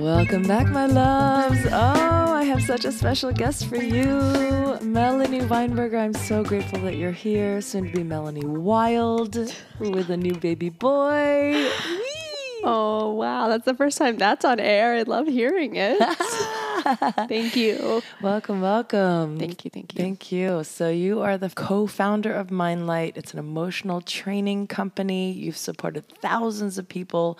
Welcome back, my loves. Oh, I have such a special guest for you, Melanie Weinberger. I'm so grateful that you're here. Soon to be Melanie Wild with a new baby boy. Oh, wow. That's the first time that's on air. I love hearing it. thank you. Welcome, welcome. Thank you. Thank you. Thank you. So, you are the co founder of Mindlight. It's an emotional training company. You've supported thousands of people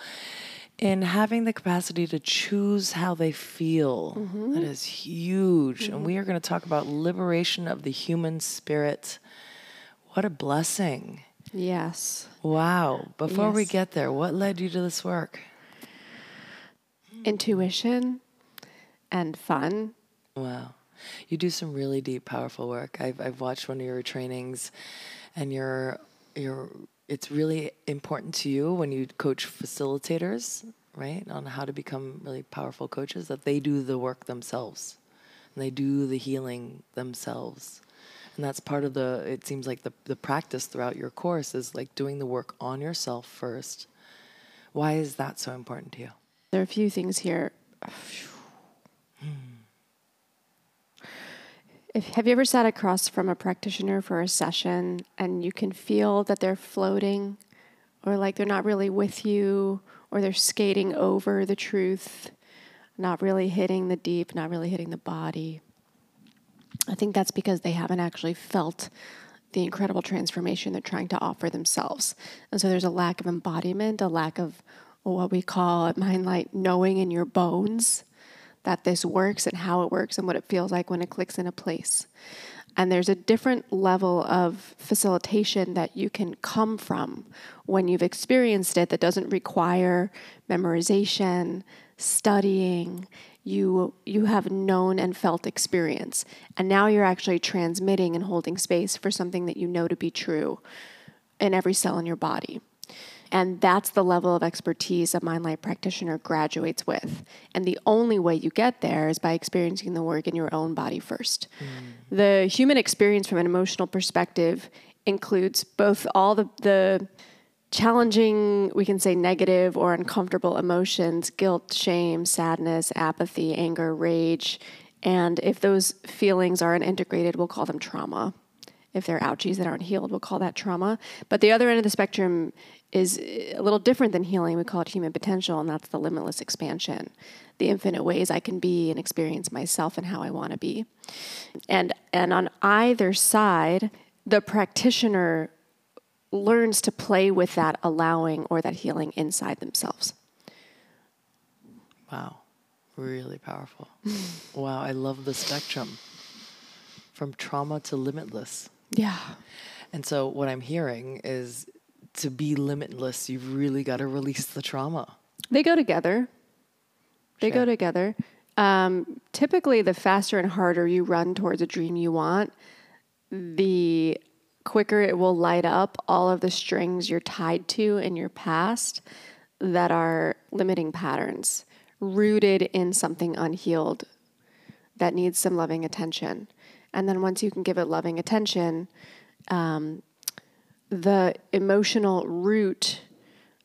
in having the capacity to choose how they feel. Mm-hmm. That is huge. And we mm-hmm. are going to talk about liberation of the human spirit. What a blessing. yes. Wow. Before we get there, what led you to this work? Intuition and fun. Wow. You do some really deep, powerful work. I've, I've watched one of your trainings and you're, you're, it's really important to you when you coach facilitators, right, on how to become really powerful coaches, that they do the work themselves and they do the healing themselves. And that's part of the, it seems like the, the practice throughout your course is like doing the work on yourself first. Why is that so important to you? There are a few things here. If, have you ever sat across from a practitioner for a session and you can feel that they're floating or like they're not really with you or they're skating over the truth, not really hitting the deep, not really hitting the body? I think that's because they haven't actually felt the incredible transformation they're trying to offer themselves. And so there's a lack of embodiment, a lack of what we call at Mindlight knowing in your bones that this works and how it works and what it feels like when it clicks in a place. And there's a different level of facilitation that you can come from when you've experienced it that doesn't require memorization, studying. You you have known and felt experience. And now you're actually transmitting and holding space for something that you know to be true in every cell in your body. And that's the level of expertise a Mindlight practitioner graduates with. And the only way you get there is by experiencing the work in your own body first. Mm. The human experience from an emotional perspective includes both all the, the challenging, we can say negative or uncomfortable emotions guilt, shame, sadness, apathy, anger, rage. And if those feelings aren't integrated, we'll call them trauma. If they're ouchies that aren't healed, we'll call that trauma. But the other end of the spectrum is a little different than healing. We call it human potential, and that's the limitless expansion, the infinite ways I can be and experience myself and how I want to be. And and on either side, the practitioner learns to play with that allowing or that healing inside themselves. Wow. Really powerful. wow. I love the spectrum from trauma to limitless. Yeah. And so, what I'm hearing is to be limitless, you've really got to release the trauma. They go together. They Sure. go together. Um, typically, the faster and harder you run towards a dream you want, the quicker it will light up all of the strings you're tied to in your past that are limiting patterns, rooted in something unhealed that needs some loving attention. And then once you can give it loving attention, um, the emotional root,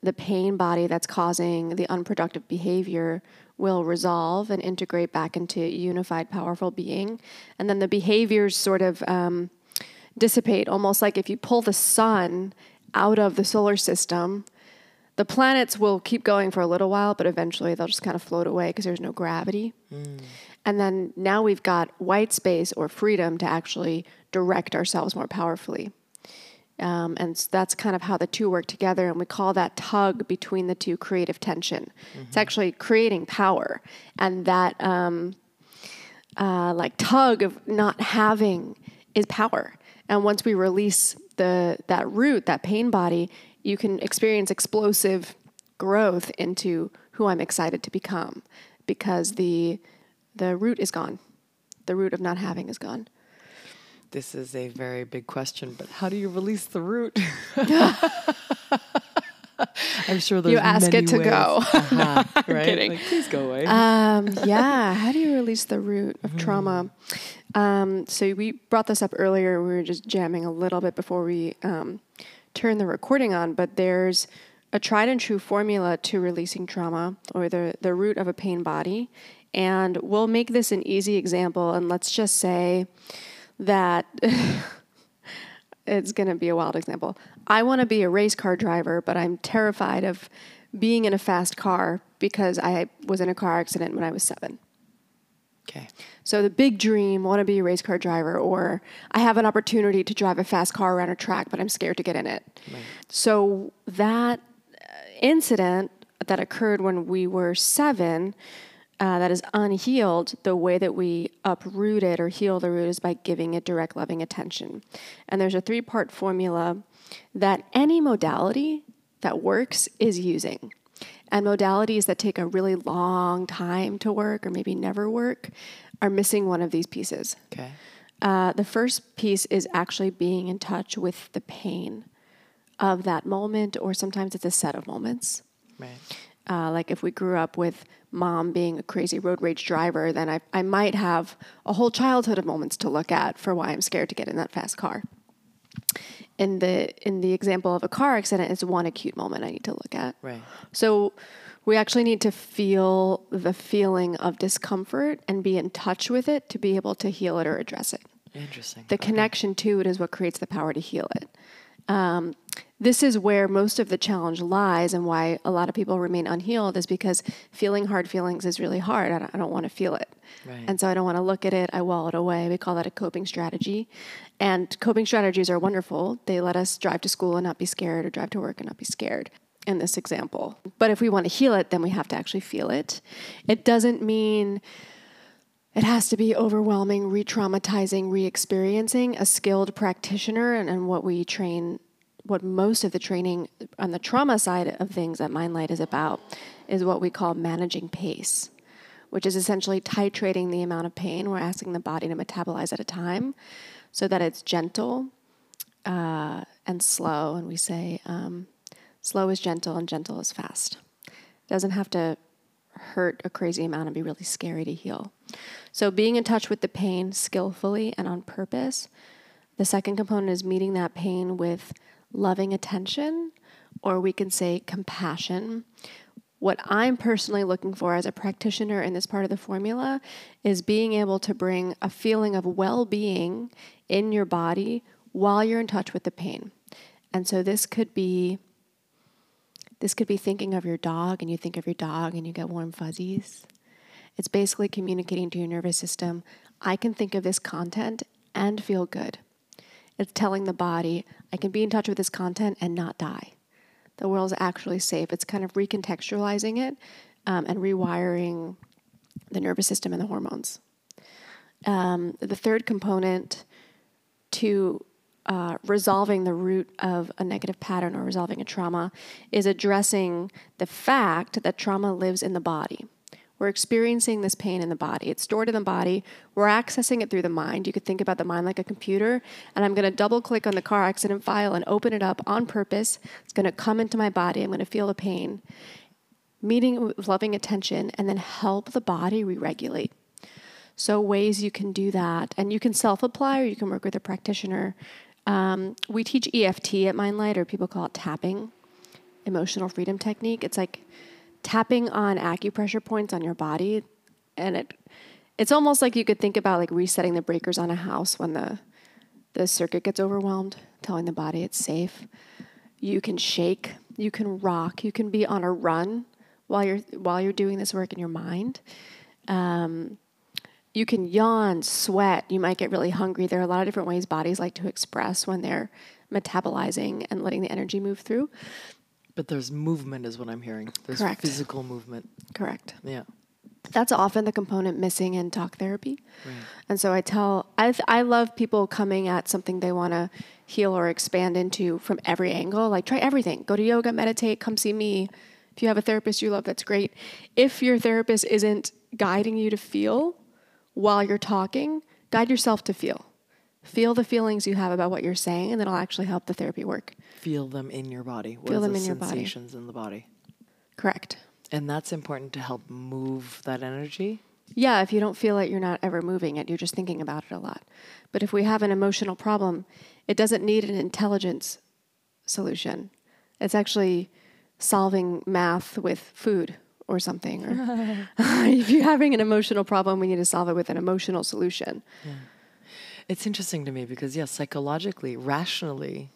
the pain body that's causing the unproductive behavior will resolve and integrate back into unified, powerful being. And then the behaviors sort of um, dissipate, almost like if you pull the sun out of the solar system, the planets will keep going for a little while, but eventually they'll just kind of float away because there's no gravity. And then now we've got white space or freedom to actually direct ourselves more powerfully. Um, and s- that's kind of how the two work together. And we call that tug between the two creative tension. It's actually creating power. And that um, uh, like tug of not having is power. And once we release the that root, that pain body, you can experience explosive growth into who I'm excited to become because the the root is gone. The root of not having is gone. This is a very big question, but how do you release the root? I'm sure there's You ask it to ways. go. Uh-huh, right? kidding. Like, please go away. Um, yeah. How do you release the root of trauma? Um, so we brought this up earlier. We were just jamming a little bit before we um, turned the recording on, but there's a tried and true formula to releasing trauma or the, the root of a pain body. And we'll make this an easy example. And let's just say that it's going to be a wild example. I want to be a race car driver, but I'm terrified of being in a fast car because I was in a car accident when I was seven. Okay. So the big dream, want to be a race car driver, or I have an opportunity to drive a fast car around a track, but I'm scared to get in it. Right. So that uh, incident that occurred when we were seven, uh, that is unhealed, the way that we uproot it or heal the root is by giving it direct loving attention. And there's a three part formula that any modality that works is using. And modalities that take a really long time to work or maybe never work are missing one of these pieces. Okay. Uh, the first piece is actually being in touch with the pain of that moment, or sometimes it's a set of moments. Right. Uh, like if we grew up with mom being a crazy road rage driver, then I, I might have a whole childhood of moments to look at for why I'm scared to get in that fast car. In the in the example of a car accident, it's one acute moment I need to look at. Right. So we actually need to feel the feeling of discomfort and be in touch with it to be able to heal it or address it. Interesting. The connection to it is what creates the power to heal it. Um, this is where most of the challenge lies, and why a lot of people remain unhealed is because feeling hard feelings is really hard. I don't, don't want to feel it. Right. And so I don't want to look at it. I wall it away. We call that a coping strategy. And coping strategies are wonderful. They let us drive to school and not be scared, or drive to work and not be scared in this example. But if we want to heal it, then we have to actually feel it. It doesn't mean it has to be overwhelming, re traumatizing, re experiencing. A skilled practitioner, and, and what we train, what most of the training on the trauma side of things at Mindlight is about, is what we call managing pace, which is essentially titrating the amount of pain we're asking the body to metabolize at a time so that it's gentle uh, and slow. And we say, um, slow is gentle and gentle is fast. It doesn't have to hurt a crazy amount and be really scary to heal. So, being in touch with the pain skillfully and on purpose. The second component is meeting that pain with loving attention, or we can say compassion. What I'm personally looking for as a practitioner in this part of the formula is being able to bring a feeling of well being in your body while you're in touch with the pain. And so this could be this could be thinking of your dog and you think of your dog and you get warm fuzzies. It's basically communicating to your nervous system, I can think of this content and feel good. It's telling the body, I can be in touch with this content and not die. The world's actually safe. It's kind of recontextualizing it um, and rewiring the nervous system and the hormones. Um, the third component to uh, resolving the root of a negative pattern or resolving a trauma is addressing the fact that trauma lives in the body. We're experiencing this pain in the body. It's stored in the body. We're accessing it through the mind. You could think about the mind like a computer, and I'm going to double click on the car accident file and open it up on purpose. It's going to come into my body. I'm going to feel the pain, meeting with loving attention, and then help the body re regulate. So, ways you can do that, and you can self apply or you can work with a practitioner. Um, we teach EFT at Mindlight, or people call it tapping, emotional freedom technique. It's like tapping on acupressure points on your body, and it it's almost like you could think about like resetting the breakers on a house when the the circuit gets overwhelmed, telling the body it's safe. You can shake, you can rock, you can be on a run while you're while you're doing this work in your mind. Um, you can yawn, sweat, you might get really hungry. There are a lot of different ways bodies like to express when they're metabolizing and letting the energy move through. But there's movement, is what I'm hearing. There's Correct. physical movement. Correct. Yeah. That's often the component missing in talk therapy. Right. And so I tell, I, th- I love people coming at something they want to heal or expand into from every angle. Like, try everything. Go to yoga, meditate, come see me. If you have a therapist you love, that's great. If your therapist isn't guiding you to feel while you're talking, guide yourself to feel. Feel the feelings you have about what you're saying, and that'll actually help the therapy work. Feel them in your body. What Feel them the in your body. sensations in the body? Correct. And that's important to help move that energy. Yeah, if you don't feel it, you're not ever moving it. You're just thinking about it a lot. But if we have an emotional problem, it doesn't need an intelligence solution. It's actually solving math with food or something. Or if you're having an emotional problem, we need to solve it with an emotional solution. It's interesting to me because yes, psychologically, rationally,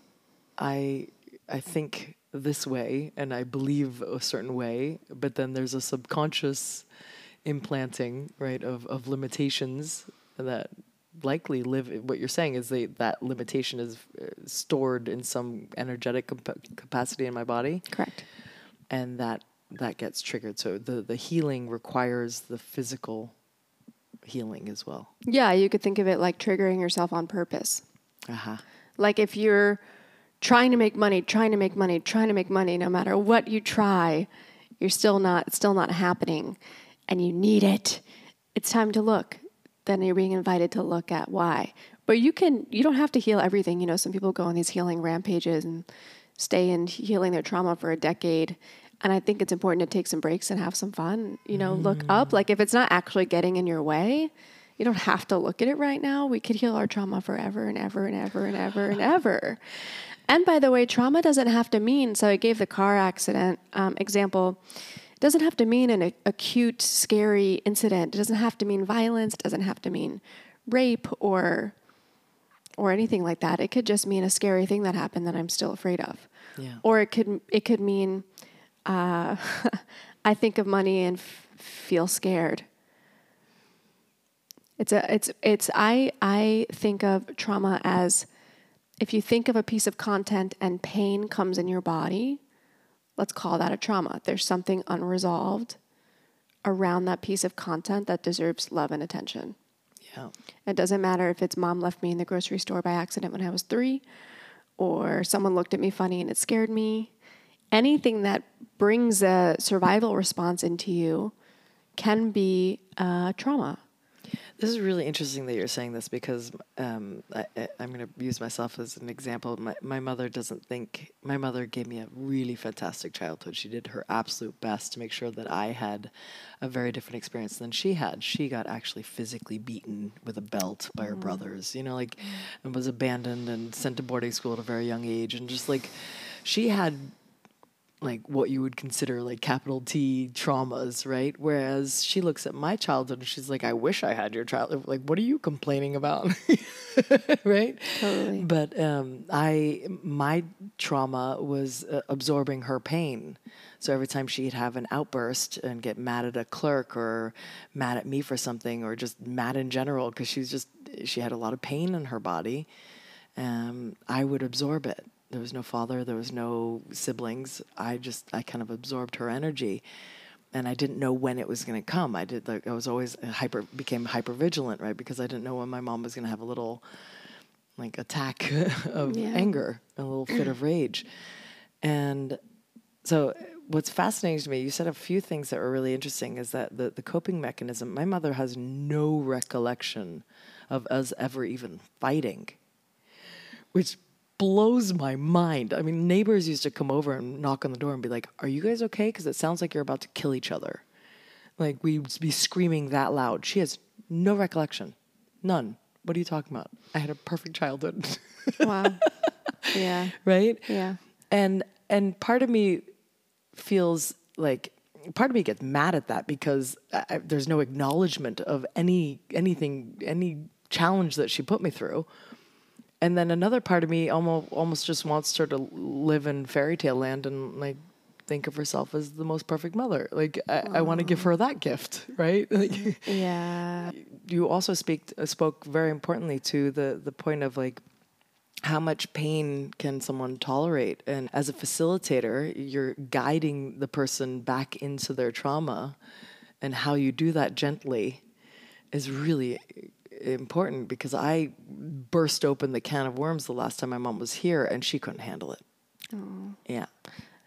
I I think this way and I believe a certain way, but then there's a subconscious implanting, right, of, of limitations that likely live what you're saying is they, that limitation is uh, stored in some energetic comp- capacity in my body Correct. and that that gets triggered so the the healing requires the physical healing as well Yeah, you could think of it like triggering yourself on purpose. uh-huh Like if you're trying to make money, trying to make money, trying to make money, no matter what you try, you're still not it's still not happening and you need it. It's time to look. Then you're being invited to look at why. But you can you don't have to heal everything. You know, some people go on these healing rampages and stay in healing their trauma for a decade. And I think it's important to take some breaks and have some fun. You know, look up. Like if it's not actually getting in your way, you don't have to look at it right now. We could heal our trauma forever and ever and ever and ever and ever. And by the way, trauma doesn't have to mean, so I gave the car accident um, example. It doesn't have to mean an a- acute, scary incident. It doesn't have to mean violence. It doesn't have to mean rape or or anything like that. It could just mean a scary thing that happened that I'm still afraid of. Yeah. Or it could it could mean uh, I think of money and f- feel scared. It's a it's it's I I think of trauma as if you think of a piece of content and pain comes in your body, let's call that a trauma. There's something unresolved around that piece of content that deserves love and attention. yeah It doesn't matter if it's mom left me in the grocery store by accident when I was three, or someone looked at me funny and it scared me. Anything that brings a survival response into you can be uh, trauma. This is really interesting that you're saying this because um, I, I, I'm going to use myself as an example. My, my mother doesn't think, my mother gave me a really fantastic childhood. She did her absolute best to make sure that I had a very different experience than she had. She got actually physically beaten with a belt by her brothers, you know, like, and was abandoned and sent to boarding school at a very young age. And just like, she had like what you would consider like capital T traumas, right? Whereas she looks at my childhood and she's like, I wish I had your childhood. Like, what are you complaining about? right? Totally. But um, I, my trauma was uh, absorbing her pain. So every time she'd have an outburst and get mad at a clerk or mad at me for something or just mad in general because she's just, she had a lot of pain in her body, um, I would absorb it. There was no father, there was no siblings. I just, I kind of absorbed her energy. And I didn't know when it was going to come. I did like I was always hyper became hyper vigilant, right? Because I didn't know when my mom was going to have a little like attack of Yeah. anger, a little fit of rage. And so what's fascinating to me, you said a few things that were really interesting is that the, the coping mechanism, my mother has no recollection of us ever even fighting, which blows my mind. I mean, neighbors used to come over and knock on the door and be like, Are you guys okay? Because it sounds like you're about to kill each other. Like we'd be screaming that loud. She has no recollection. None. What are you talking about? I had a perfect childhood. Wow. yeah. right? Yeah. And and part of me feels like part of me gets mad at that because I, there's no acknowledgement of any anything any challenge that she put me through. And then another part of me almost almost just wants her to live in fairy tale land and like think of herself as the most perfect mother. Like I, I want to give her that gift, right? Like, Yeah. you also speak uh, spoke very importantly to the the point of like how much pain can someone tolerate and as a facilitator you're guiding the person back into their trauma and how you do that gently is really important because i burst open the can of worms the last time my mom was here and she couldn't handle it yeah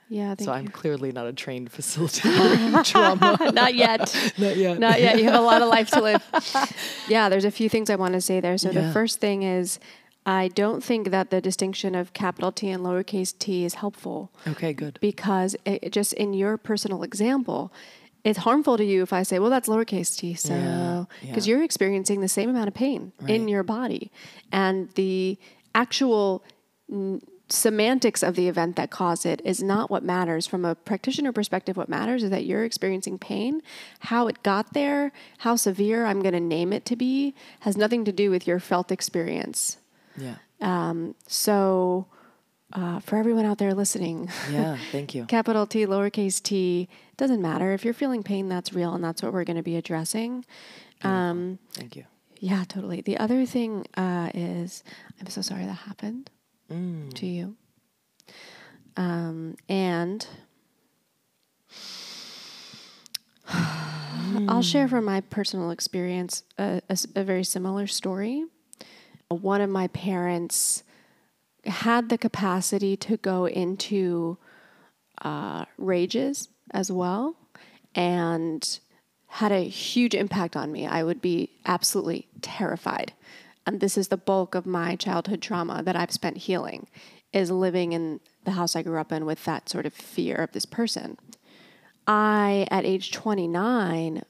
Yeah. Thank so i'm clearly not a trained facilitator trauma Not yet. not yet Not yet. You have a lot of life to live. yeah, there's a few things I want to say there. So Yeah. the first thing is I don't think that the distinction of capital T and lowercase t is helpful okay good because it just in your personal example, it's harmful to you if I say, well, that's lowercase t. So, because yeah. you're experiencing the same amount of pain in your body. And the actual n- semantics of the event that caused it is not what matters. From a practitioner perspective, what matters is that you're experiencing pain. How it got there, how severe I'm going to name it to be, has nothing to do with your felt experience. Yeah. Um, so, uh, for everyone out there listening, Yeah. Thank you. capital T, lowercase t, doesn't matter. If you're feeling pain, that's real, and that's what we're going to be addressing. Um, Thank you. yeah, totally. The other thing uh, is, I'm so sorry that happened Mm. to you. Um, and I'll share from my personal experience a very similar story. One of my parents had the capacity to go into uh, rages as well and had a huge impact on me. I would be absolutely terrified. And this is the bulk of my childhood trauma that I've spent healing is living in the house I grew up in with that sort of fear of this person. I, at age 29,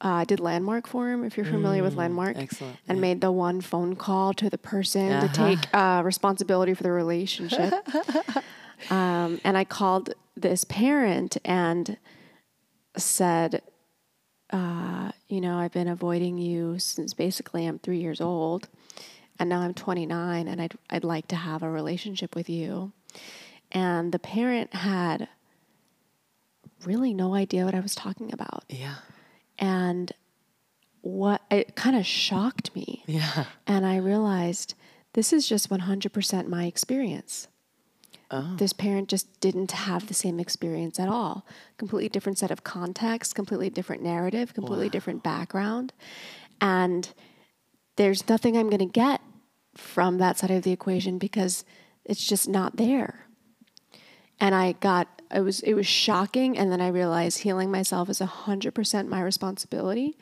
uh, did Landmark Forum, if you're familiar with Landmark. excellent, And yeah. made the one phone call to the person to Uh-huh. take uh, responsibility for the relationship. um, and I called this parent and said, uh, you know, I've been avoiding you since basically I'm three years old, and now I'm 29, and I'd I'd like to have a relationship with you. And the parent had really no idea what I was talking about, Yeah. And what it kind of shocked me, Yeah. and I realized this is just 100% my experience Oh. this parent just didn't have the same experience at all. Completely different set of context, completely different narrative, completely different background. And there's nothing I'm going to get from that side of the equation because it's just not there. And I got it was it was shocking and then I realized healing myself is 100% my responsibility.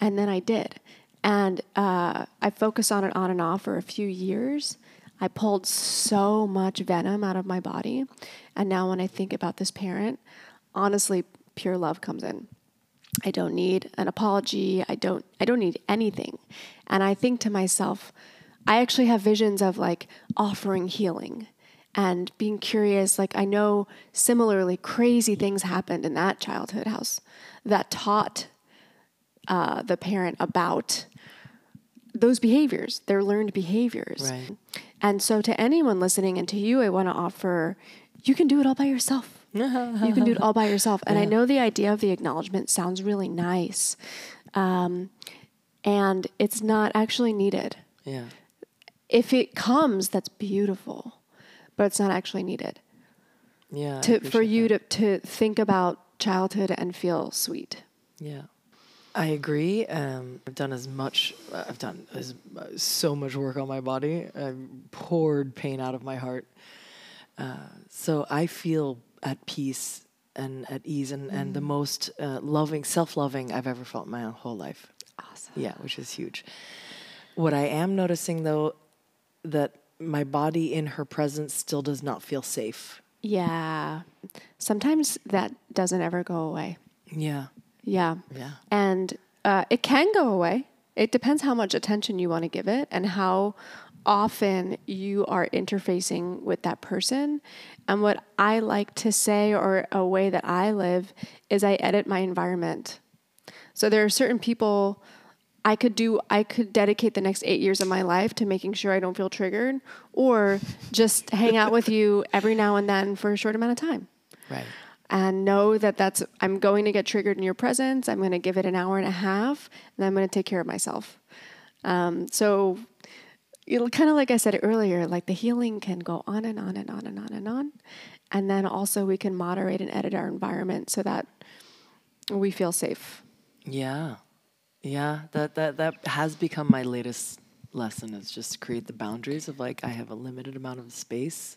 And then I did. And uh, I focused on it on and off for a few years. I pulled so much venom out of my body. And now when I think about this parent, honestly, pure love comes in. I don't need an apology. I don't I don't need anything. And I think to myself, I actually have visions of like offering healing and being curious like I know similarly crazy things happened in that childhood house that taught uh, the parent about those behaviors, their learned behaviors. Right. And so, to anyone listening and to you, I want to offer you can do it all by yourself. you can do it all by yourself. And I know the idea of the acknowledgement sounds really nice. Um, and it's not actually needed. Yeah. If it comes, that's beautiful, but it's not actually needed. Yeah. To, for you that. to, to think about childhood and feel sweet. Yeah. I agree. Um, I've done as much. uh, I've done as uh, so much work on my body. I've poured pain out of my heart. Uh, so I feel at peace and at ease and, and the most uh, loving, self-loving I've ever felt in my whole life. Awesome. Yeah, which is huge. What I am noticing though, that my body in her presence still does not feel safe. Yeah. Sometimes that doesn't ever go away. Yeah. Yeah. Yeah. And uh, it can go away. It depends how much attention you want to give it and how often you are interfacing with that person. And what I like to say, or a way that I live, is I edit my environment. So there are certain people I could do, I could dedicate the next eight years of my life to making sure I don't feel triggered, or just hang out with you every now and then for a short amount of time Right. and know that that's I'm going to get triggered in your presence. I'm going to give it an hour and a half, and I'm going to take care of myself. Um, so, it'll kind of like I said earlier, like the healing can go on and on and on and on and on, and then also we can moderate and edit our environment so that we feel safe. Yeah. Yeah, that that that has become my latest lesson is just to create the boundaries of like I have a limited amount of space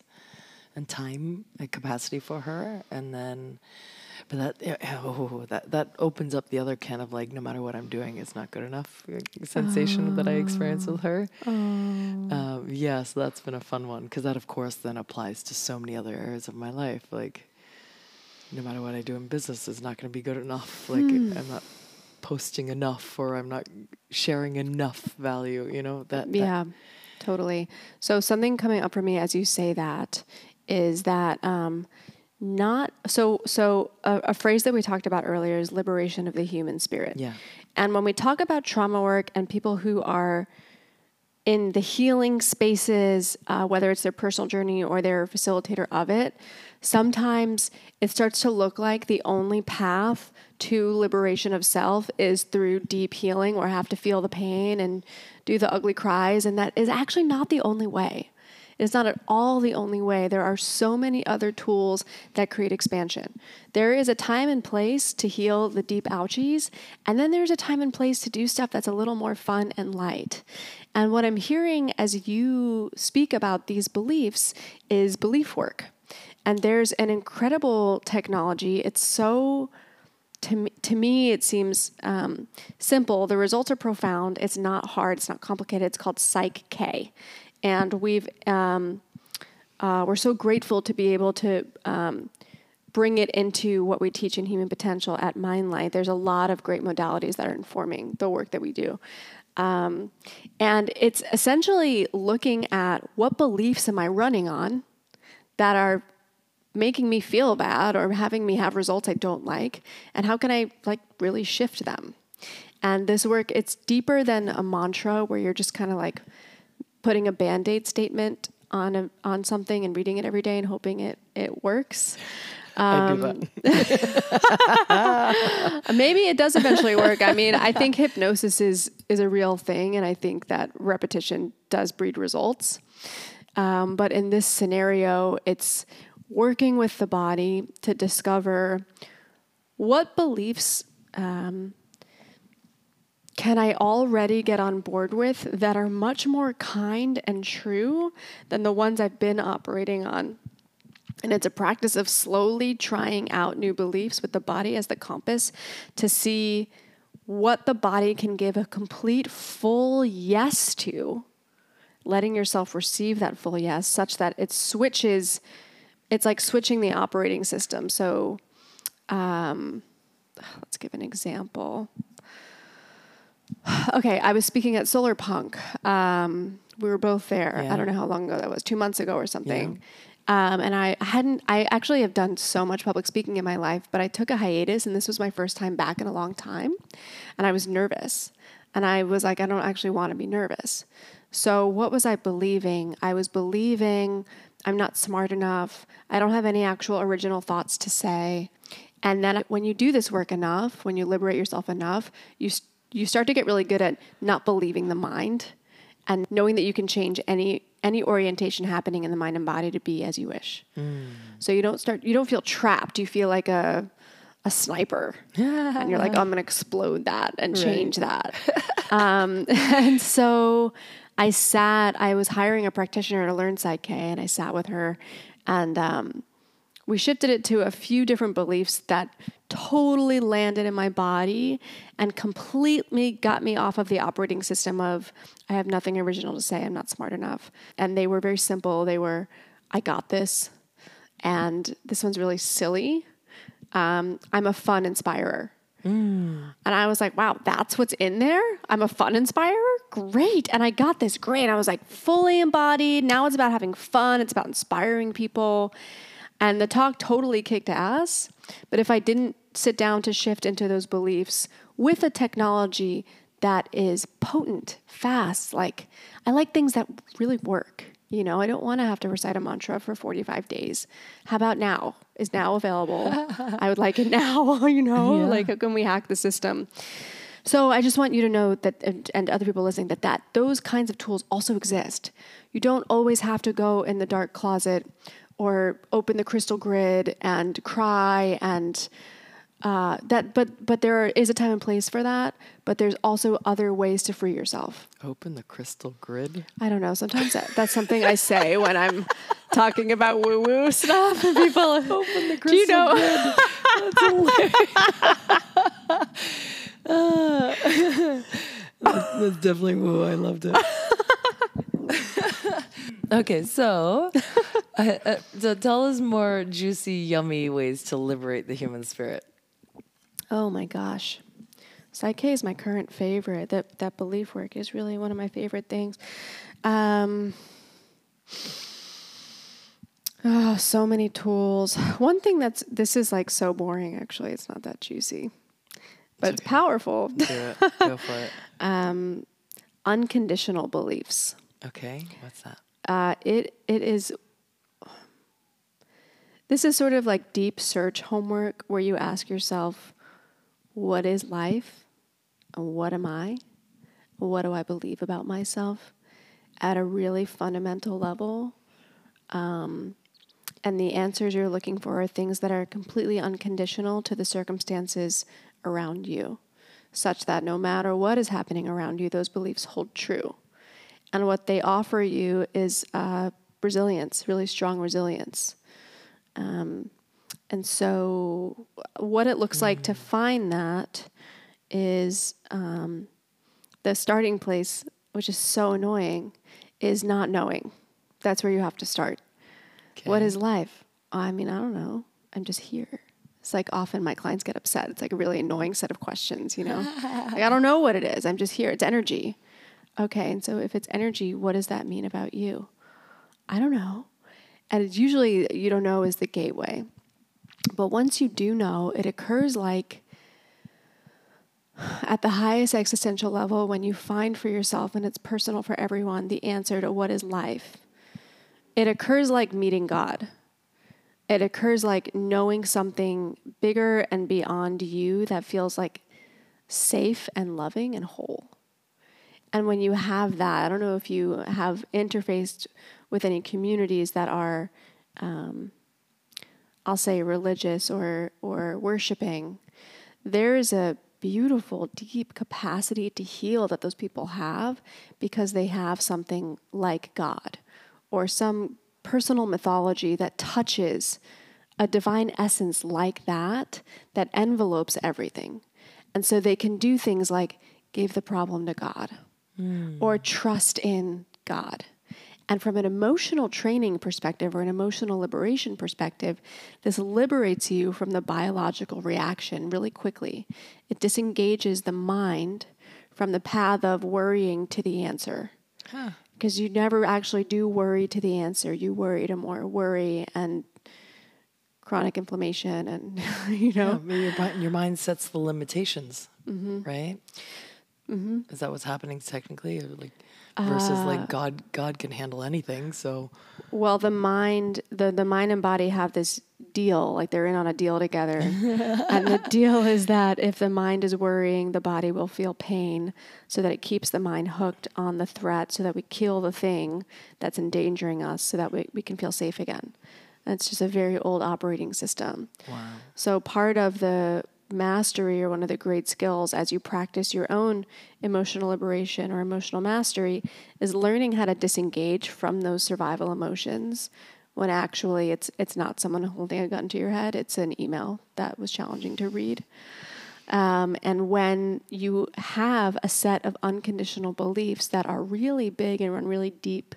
and time and capacity for her and then but that oh, that that opens up the other can of like no matter what I'm doing it's not good enough sensation that I experience with her. Um, yeah, so that's been a fun one because that of course then applies to so many other areas of my life like no matter what I do in business it's not going to be good enough. Like I'm not posting enough or I'm not sharing enough value, you know, that, that Yeah, Totally. So something coming up for me as you say that is that um, not so so a, a phrase that we talked about earlier is liberation of the human spirit. Yeah. And when we talk about trauma work and people who are in the healing spaces, uh, whether it's their personal journey or they're facilitator of it, sometimes it starts to look like the only path to liberation of self is through deep healing or have to feel the pain and do the ugly cries. And that is actually not the only way. It's not at all the only way. There are so many other tools that create expansion. There is a time and place to heal the deep ouchies, and then there's a time and place to do stuff that's a little more fun and light. And what I'm hearing as you speak about these beliefs is belief work. And there's an incredible technology. It's so to me, to me, it seems um, simple. The results are profound. It's not hard. It's not complicated. It's called Psych K, and we've um, uh, we're so grateful to be able to um, bring it into what we teach in human potential at Mindlight. There's a lot of great modalities that are informing the work that we do. Um, and it's essentially looking at what beliefs am I running on that are making me feel bad or having me have results I don't like, and how can I like really shift them? And this work, it's deeper than a mantra where you're just kind of like putting a band-aid statement on a, on something and reading it every day and hoping it it works. Um, maybe it does eventually work. I mean, I think hypnosis is is a real thing, and I think that repetition does breed results. Um, but in this scenario, it's working with the body to discover what beliefs um, can I already get on board with that are much more kind and true than the ones I've been operating on. And it's a practice of slowly trying out new beliefs with the body as the compass to see what the body can give a complete full yes to, letting yourself receive that full yes, such that it switches. It's like switching the operating system. So, um, let's give an example. Okay, I was speaking at Solar Punk. Um, we were both there. Yeah. I don't know how long ago that was, two months ago or something. Um, and I hadn't, I actually have done so much public speaking in my life, but I took a hiatus and this was my first time back in a long time. And I was nervous. And I was like, I don't actually want to be nervous. So, what was I believing? I was believing I'm not smart enough. I don't have any actual original thoughts to say. And then when you do this work enough, when you liberate yourself enough, you, you start to get really good at not believing the mind and knowing that you can change any any orientation happening in the mind and body to be as you wish. So you don't start you don't feel trapped. You feel like a a sniper. and you're like, oh, I'm going to explode that and change that. um, and so I sat, I was hiring a practitioner to learn Psych K, and I sat with her and um, we shifted it to a few different beliefs that totally landed in my body and completely got me off of the operating system of I have nothing original to say, I'm not smart enough. And they were very simple. They were, I got this. And this one's really silly. Um, I'm a fun inspirer. Mm. And I was like, wow, that's what's in there? I'm a fun inspirer? Great. And I got this great. I was like, fully embodied. Now it's about having fun, it's about inspiring people. And the talk totally kicked ass. But if I didn't sit down to shift into those beliefs with a technology that is potent, fast, like I like things that really work. You know, I don't want to have to recite a mantra for 45 days. How about now? Is now available? I would like it now, you know? Yeah. Like, how can we hack the system? So I just want you to know that, and, and other people listening, that, that those kinds of tools also exist. You don't always have to go in the dark closet or open the crystal grid and cry and uh, that. But but there is a time and place for that. But there's also other ways to free yourself. Open the crystal grid. I don't know. Sometimes that, that's something I say when I'm talking about woo woo stuff. And people Open the crystal Do you know? That's definitely woo. I loved it. okay, so, uh, uh, so tell us more juicy, yummy ways to liberate the human spirit. Oh my gosh. Psych K is my current favorite. That that belief work is really one of my favorite things. Um, oh, so many tools. One thing that's this is like so boring. Actually, it's not that juicy, but it's, okay. powerful. Do it. Go for it. Um, unconditional beliefs. Okay. What's that? Uh, it it is. This is sort of like deep search homework where you ask yourself, what is life? What am I? What do I believe about myself at a really fundamental level? Um, and the answers you're looking for are things that are completely unconditional to the circumstances around you, such that no matter what is happening around you, those beliefs hold true. And what they offer you is uh, resilience, really strong resilience. Um, and so, what it looks like to find that is um, the starting place, which is so annoying, is not knowing. That's where you have to start. What is life? I mean, I don't know. I'm just here. It's like often my clients get upset. It's like a really annoying set of questions, you know? like, I don't know what it is. I'm just here. It's energy. Okay. And so if it's energy, what does that mean about you? I don't know. And it's usually you don't know is the gateway. But once you do know, it occurs like at the highest existential level when you find for yourself, and it's personal for everyone, the answer to what is life. It occurs like meeting God. It occurs like knowing something bigger and beyond you that feels like safe and loving and whole. And when you have that, I don't know if you have interfaced with any communities that are, um, I'll say, religious or or worshiping. There is a beautiful, deep capacity to heal that those people have because they have something like God or some personal mythology that touches a divine essence like that that envelopes everything. And so they can do things like give the problem to God hmm. or trust in God. And from an emotional training perspective or an emotional liberation perspective, this liberates you from the biological reaction really quickly. It disengages the mind from the path of worrying to the answer. Because you never actually do worry to the answer. You worry to more worry and chronic inflammation and, you know. Yeah, your, your mind sets the limitations, Mm-hmm. right? Mm-hmm. Is that what's happening technically, or like versus Uh, like God? God can handle anything. So Well, the mind, the the mind and body have this deal, like they're in on a deal together. and the deal is that if the mind is worrying, the body will feel pain, so that it keeps the mind hooked on the threat, so that we kill the thing that's endangering us, so that we, we can feel safe again. And it's just a very old operating system. wow, So, part of the mastery or one of the great skills as you practice your own emotional liberation or emotional mastery is learning how to disengage from those survival emotions when actually it's it's not someone holding a gun to your head it's an email that was challenging to read um, and when you have a set of unconditional beliefs that are really big and run really deep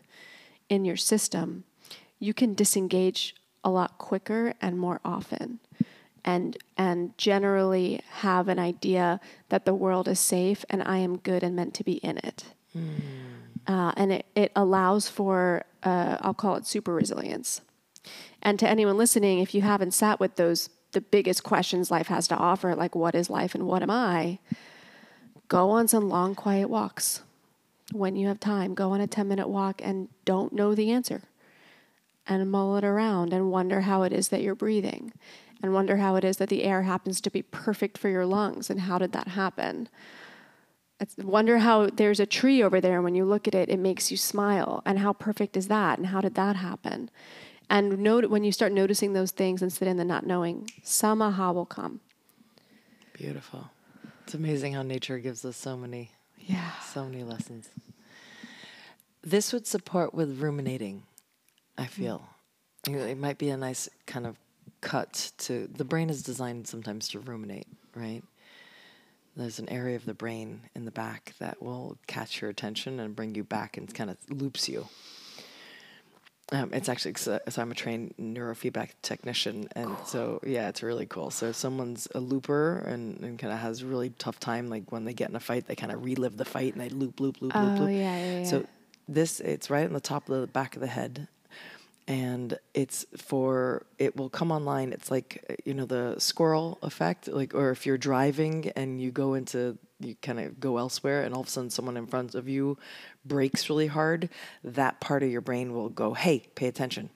in your system, you can disengage a lot quicker and more often. And, and generally have an idea that the world is safe and I am good and meant to be in it. Uh, and it, it allows for, uh, I'll call it super resilience. And to anyone listening, if you haven't sat with those, the biggest questions life has to offer, like what is life and what am I, go on some long, quiet walks. When you have time, go on a 10 minute walk and don't know the answer. And mull it around and wonder how it is that you're breathing. And wonder how it is that the air happens to be perfect for your lungs and how did that happen? It's, wonder how there's a tree over there and when you look at it, it makes you smile. And how perfect is that? And how did that happen? And note when you start noticing those things instead of the not knowing, some aha will come. beautiful. It's amazing how nature gives us so many, Yeah. so many lessons. This would support with ruminating. I feel know, it might be a nice kind of cut to the brain is designed sometimes to ruminate, right? There's an area of the brain in the back that will catch your attention and bring you back and kind of loops you. Um, it's actually so, so I'm a trained neurofeedback technician, and so yeah, it's really cool. So if someone's a looper and, and kind of has a really tough time, like when they get in a fight, they kind of relive the fight and they loop, loop, loop, loop, Oh, loop. yeah, yeah, So this it's right on the top of the back of the head and it's for it will come online it's like you know the squirrel effect like or if you're driving and you go into you kind of go elsewhere and all of a sudden someone in front of you brakes really hard that part of your brain will go hey pay attention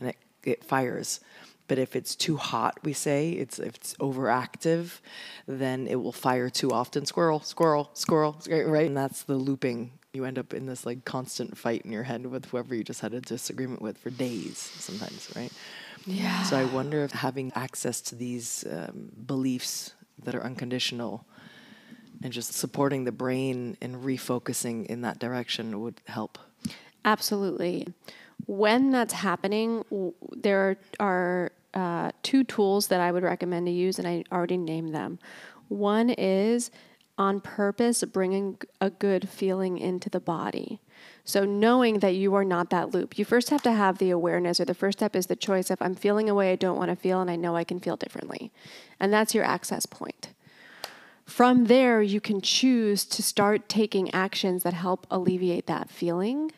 and it, it fires. But if it's too hot we say it's if it's overactive then it will fire too often. Squirrel squirrel squirrel right? And that's the looping you end up in this like constant fight in your head with whoever you just had a disagreement with for days sometimes right Yeah. so i wonder if having access to these um, beliefs that are unconditional and just supporting the brain and refocusing in that direction would help Absolutely. When that's happening, w- there are uh, two tools that I would recommend to use, and I already named them. One is on purpose bringing a good feeling into the body. So, knowing that you are not that loop, you first have to have the awareness, or the first step is the choice of I'm feeling a way I don't want to feel, and I know I can feel differently. And that's your access point. From there, you can choose to start taking actions that help alleviate that feeling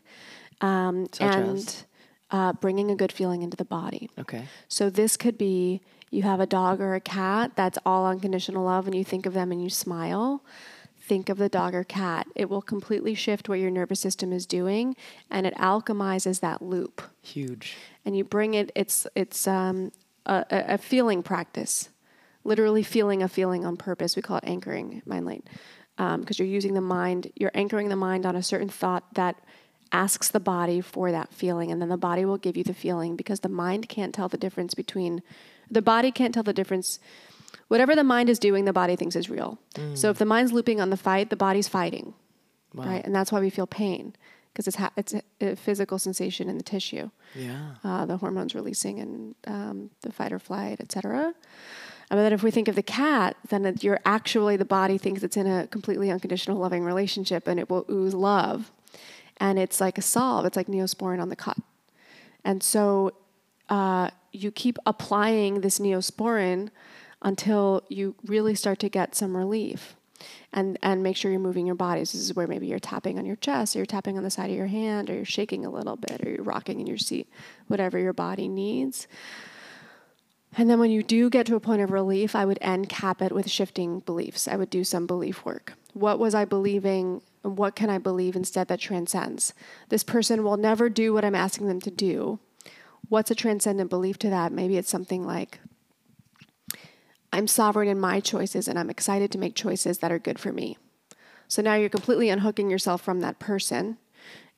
um, and uh, bringing a good feeling into the body. okay So this could be you have a dog or a cat that's all unconditional love, and you think of them and you smile. Think of the dog or cat. It will completely shift what your nervous system is doing, and it alchemizes that loop. huge And you bring it. It's it's um, a, a a feeling practice, literally feeling a feeling on purpose. We call it anchoring, Mindlight, because you're using the mind. You're anchoring the mind on a certain thought that asks the body for that feeling, and then the body will give you the feeling because the mind can't tell the difference between. The body can't tell the difference. Whatever the mind is doing, the body thinks is real. So if the mind's looping on the fight, the body's fighting, right? And that's why we feel pain because it's ha- it's a, a physical sensation in the tissue yeah uh, the hormones releasing and um, the fight or flight, etc. And then if we think of the cat, then it, you're actually the body thinks it's in a completely unconditional loving relationship, and it will ooze love, and it's like a solve. It's like neosporin on the cut, and so uh, you keep applying this neosporin until you really start to get some relief. And, and make sure you're moving your bodies. This is where maybe you're tapping on your chest, or you're tapping on the side of your hand, or you're shaking a little bit, or you're rocking in your seat, whatever your body needs. And then when you do get to a point of relief, I would end cap it with shifting beliefs. I would do some belief work. What was I believing? And what can I believe instead that transcends? This person will never do what I'm asking them to do. What's a transcendent belief to that? Maybe it's something like, I'm sovereign in my choices and I'm excited to make choices that are good for me. So now you're completely unhooking yourself from that person.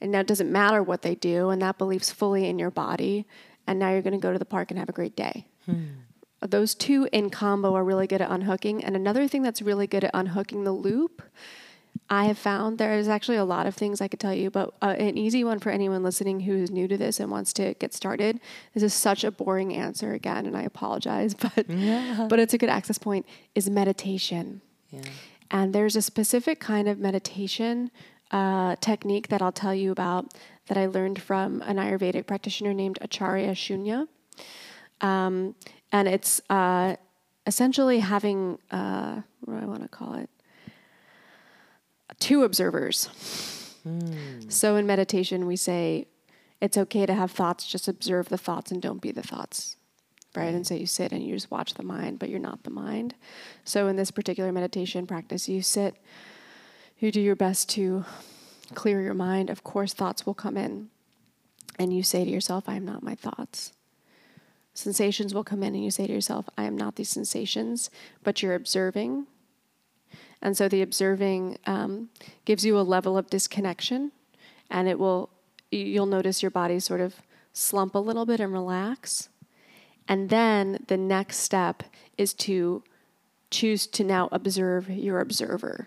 And now it doesn't matter what they do, and that belief's fully in your body. And now you're going to go to the park and have a great day. Hmm. Those two in combo are really good at unhooking. And another thing that's really good at unhooking the loop, I have found there is actually a lot of things I could tell you, but uh, an easy one for anyone listening who is new to this and wants to get started. This is such a boring answer again, and I apologize, but but it's a good access point. Is meditation. yeah And there's a specific kind of meditation uh, technique that I'll tell you about that I learned from an Ayurvedic practitioner named Acharya Shunya. Um, and it's uh, essentially having, uh, what do I want to call it? Two observers. So in meditation, we say it's okay to have thoughts, just observe the thoughts and don't be the thoughts. Right. And so you sit and you just watch the mind, but you're not the mind. So in this particular meditation practice, you sit, you do your best to clear your mind. Of course, thoughts will come in. And you say to yourself, I am not my thoughts. Sensations will come in, and you say to yourself, I am not these sensations, but you're observing. And so the observing um, gives you a level of disconnection, and it will, you'll notice your body sort of slump a little bit and relax. And then the next step is to choose to now observe your observer.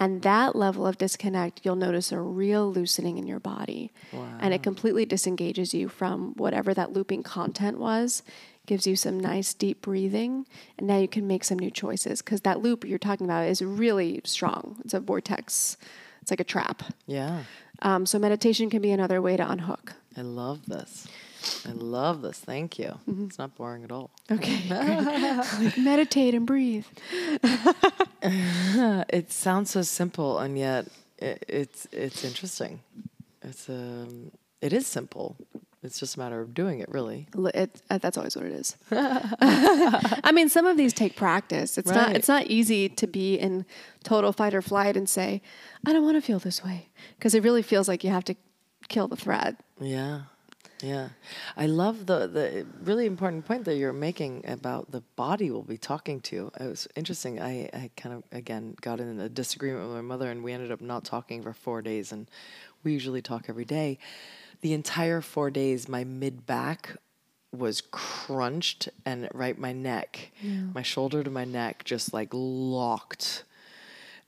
And that level of disconnect, you'll notice a real loosening in your body. And it completely disengages you from whatever that looping content was, gives you some nice deep breathing. And now you can make some new choices because that loop you're talking about is really strong. It's a vortex, it's like a trap. yeah Um, so meditation can be another way to unhook. I love this. I love this. Thank you. It's not boring at all. Okay. like meditate and breathe. It sounds so simple, and yet it, it's it's interesting. It's um, it is simple. It's just a matter of doing it, really. It, uh, that's always what it is. I mean, some of these take practice. It's not. It's not easy to be in total fight or flight and say, "I don't want to feel this way," because it really feels like you have to kill the threat. Yeah, yeah. I love the the really important point that you're making about the body will be talking to. It was interesting. I I kind of again got in a disagreement with my mother, and we ended up not talking for four days. And we usually talk every day. The entire four days, my mid back was crunched, and right my neck, my shoulder to my neck, just like locked.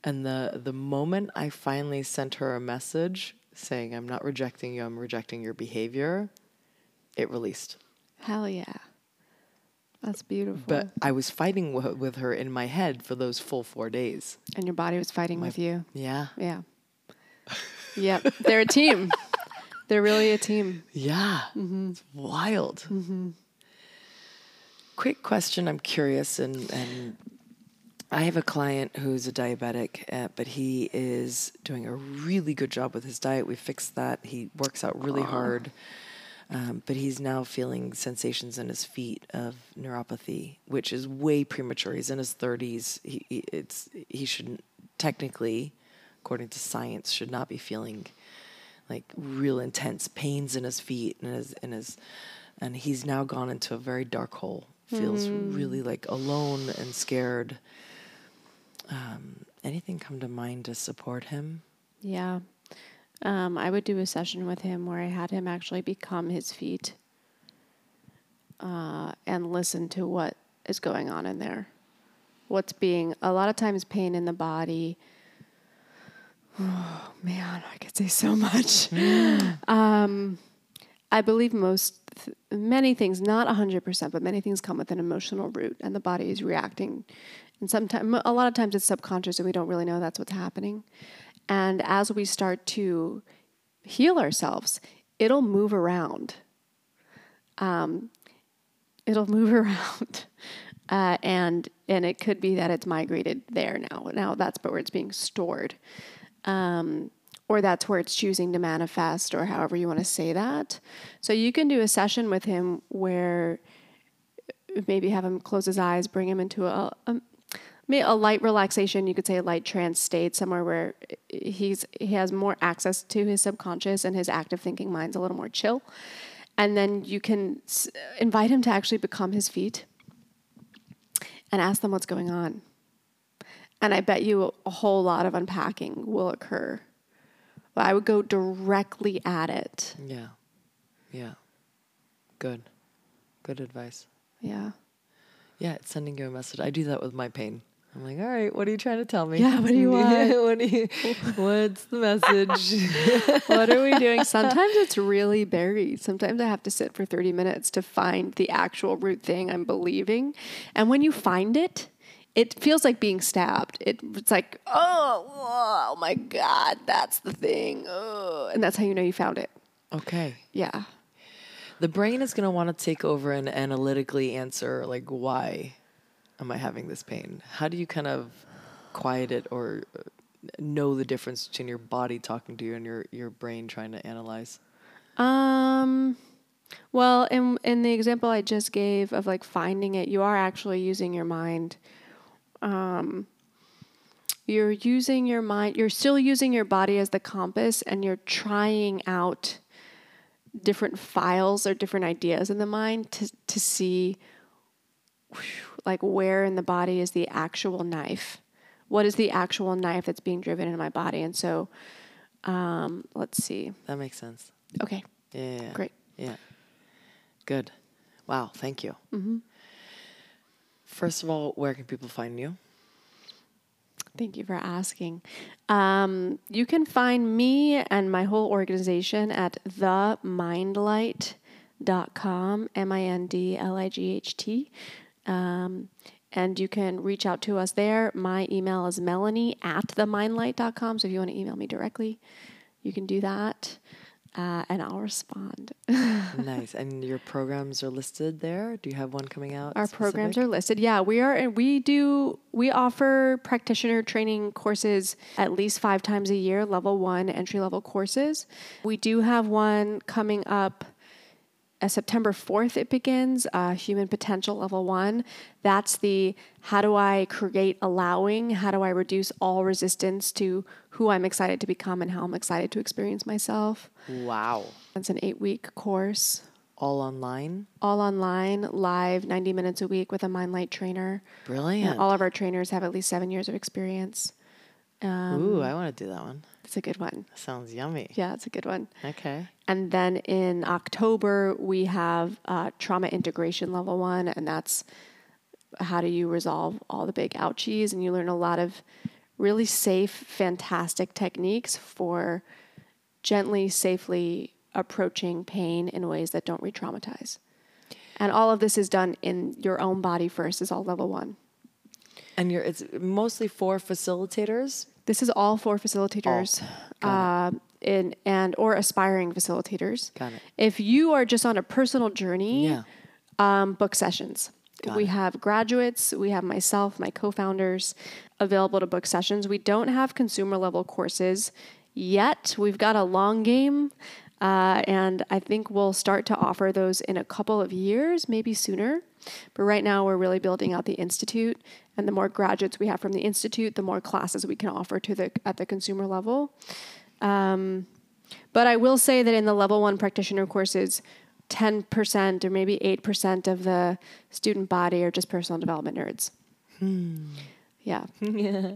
And the the moment I finally sent her a message saying I'm not rejecting you, I'm rejecting your behavior, it released. Hell yeah, that's beautiful. But I was fighting w- with her in my head for those full 4 days. and your body was fighting with you. Yeah. Yeah. yep. They're a team. They're really a team. Yeah. It's wild. Quick question I'm curious and and I have a client who's a diabetic, uh, but he is doing a really good job with his diet. We fixed that. He works out really hard, um, but he's now feeling sensations in his feet of neuropathy, which is way premature. He's in his 30s. He, he it's he shouldn't technically, according to science, should not be feeling like real intense pains in his feet and his and his and he's now gone into a very dark hole. Feels really like alone and scared. Um, anything come to mind to support him? Yeah. Um, I would do a session with him where I had him actually become his feet uh, and listen to what is going on in there. What's being, a lot of times, pain in the body. Oh, man, I could say so much. um, I believe most, th- many things, not 100%, but many things come with an emotional root, and the body is reacting. And sometimes, a lot of times, it's subconscious, and we don't really know that's what's happening. And as we start to heal ourselves, it'll move around. Um, it'll move around, uh, and and it could be that it's migrated there now. Now that's where it's being stored, um, or that's where it's choosing to manifest, or however you want to say that. So you can do a session with him where maybe have him close his eyes, bring him into a, a a light relaxation you could say a light trance state somewhere where he's he has more access to his subconscious and his active thinking mind's a little more chill and then you can invite him to actually become his feet and ask them what's going on and i bet you a whole lot of unpacking will occur but i would go directly at it Yeah. Yeah. Good. Good advice. yeah Yeah, it's sending you a message. I do that with my pain. I'm like, all right, what are you trying to tell me? Yeah, what do you want? what do you, what's the message? what are we doing? Sometimes it's really buried. Sometimes I have to sit for 30 minutes to find the actual root thing I'm believing. And when you find it, it feels like being stabbed. It, it's like, oh, oh my God, that's the thing. Oh. And that's how you know you found it. okay. Yeah. The brain is going to want to take over and analytically answer, like, why am I having this pain? How do you kind of quiet it or uh, know the difference between your body talking to you and your, your brain trying to analyze? Um, well, in in the example I just gave of like finding it, you are actually using your mind. Um, you're using your mind. You're still using your body as the compass, and you're trying out different files or different ideas in the mind to to see like where in the body is the actual knife. What is the actual knife that's being driven in my body? And so, um, let's see. That makes sense. Okay. Yeah. yeah, yeah. Great. Yeah. Good. Wow. Thank you. Mm-hmm. First of all, where can people find you? Thank you for asking. Um, you can find me and my whole organization at themindlight.com, M I N D L I G H T. Um, and you can reach out to us there. My email is melanie at themindlight.com. So if you want to email me directly, you can do that. Uh, and I'll respond. nice. And your programs are listed there. Do you have one coming out? Our programs are listed. Yeah, we are, and we do. We offer practitioner training courses at least five times a year, level one entry level courses. We do have one coming up uh, September 4th, it begins, uh, Human Potential Level 1. That's the how do I create allowing? How do I reduce all resistance to who I'm excited to become and how I'm excited to experience myself? Wow. It's an eight week course. All online? All online, live, 90 minutes a week with a Mindlight trainer. Brilliant. And all of our trainers have at least seven years of experience. Um, Ooh, I want to do that one. It's a good one. Sounds yummy. Yeah, it's a good one. Okay. And then in October, we have uh, trauma integration level one, and that's how do you resolve all the big ouchies. And you learn a lot of really safe, fantastic techniques for gently, safely approaching pain in ways that don't re traumatize. And all of this is done in your own body first, is all level one. And you're, it's mostly for facilitators? This is all for facilitators. Oh, uh, in, and or aspiring facilitators. Got it. If you are just on a personal journey, yeah. um, book sessions. Got we it. have graduates, we have myself, my co-founders available to book sessions. We don't have consumer level courses yet. We've got a long game. Uh, and I think we'll start to offer those in a couple of years, maybe sooner. But right now, we're really building out the institute, and the more graduates we have from the institute, the more classes we can offer to the at the consumer level. Um, but I will say that in the level one practitioner courses, 10% or maybe 8% of the student body are just personal development nerds. Hmm. Yeah.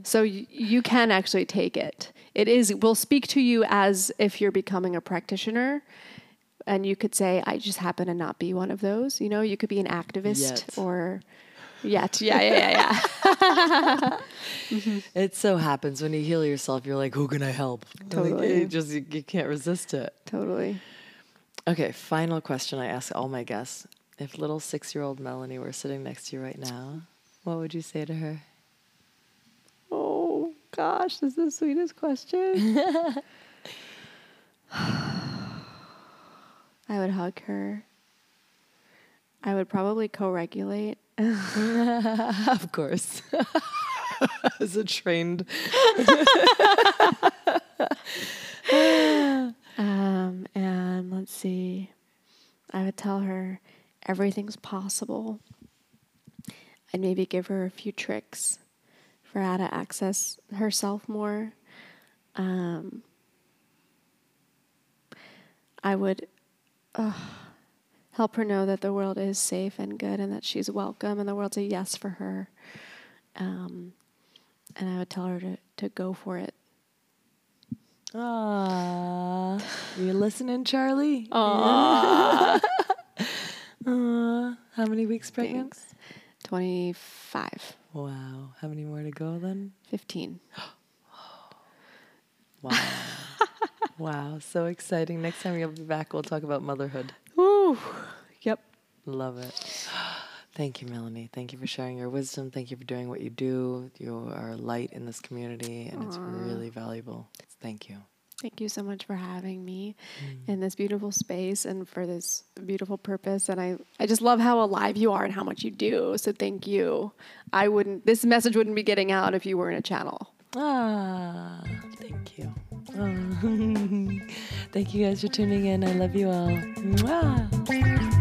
So y- you can actually take it. It is will speak to you as if you're becoming a practitioner and you could say I just happen to not be one of those, you know, you could be an activist Yet. or Yet, yeah, yeah, yeah, yeah. mm-hmm. It so happens when you heal yourself, you're like, "Who can I help?" Totally, like, you just you, you can't resist it. Totally. Okay, final question I ask all my guests: If little six-year-old Melanie were sitting next to you right now, what would you say to her? Gosh, this is the sweetest question. I would hug her. I would probably co-regulate of course. As a trained. um, and let's see. I would tell her everything's possible. I'd maybe give her a few tricks how to access herself more. Um, I would. Uh, help her know that the world is safe and good and that she's welcome and the world's a yes for her. Um, and I would tell her to, to go for it. Ah, you listening, Charlie? Aww. Aww. How many weeks pregnant? Thanks. 25. Wow. How many more to go then? 15. wow. wow. So exciting. Next time you'll be back, we'll talk about motherhood. Woo. Yep. Love it. Thank you, Melanie. Thank you for sharing your wisdom. Thank you for doing what you do. You are a light in this community, and Aww. it's really valuable. Thank you. Thank you so much for having me mm. in this beautiful space and for this beautiful purpose. And I, I just love how alive you are and how much you do. So thank you. I wouldn't, this message wouldn't be getting out if you were in a channel. Ah, thank you. Oh. thank you guys for tuning in. I love you all. Mwah.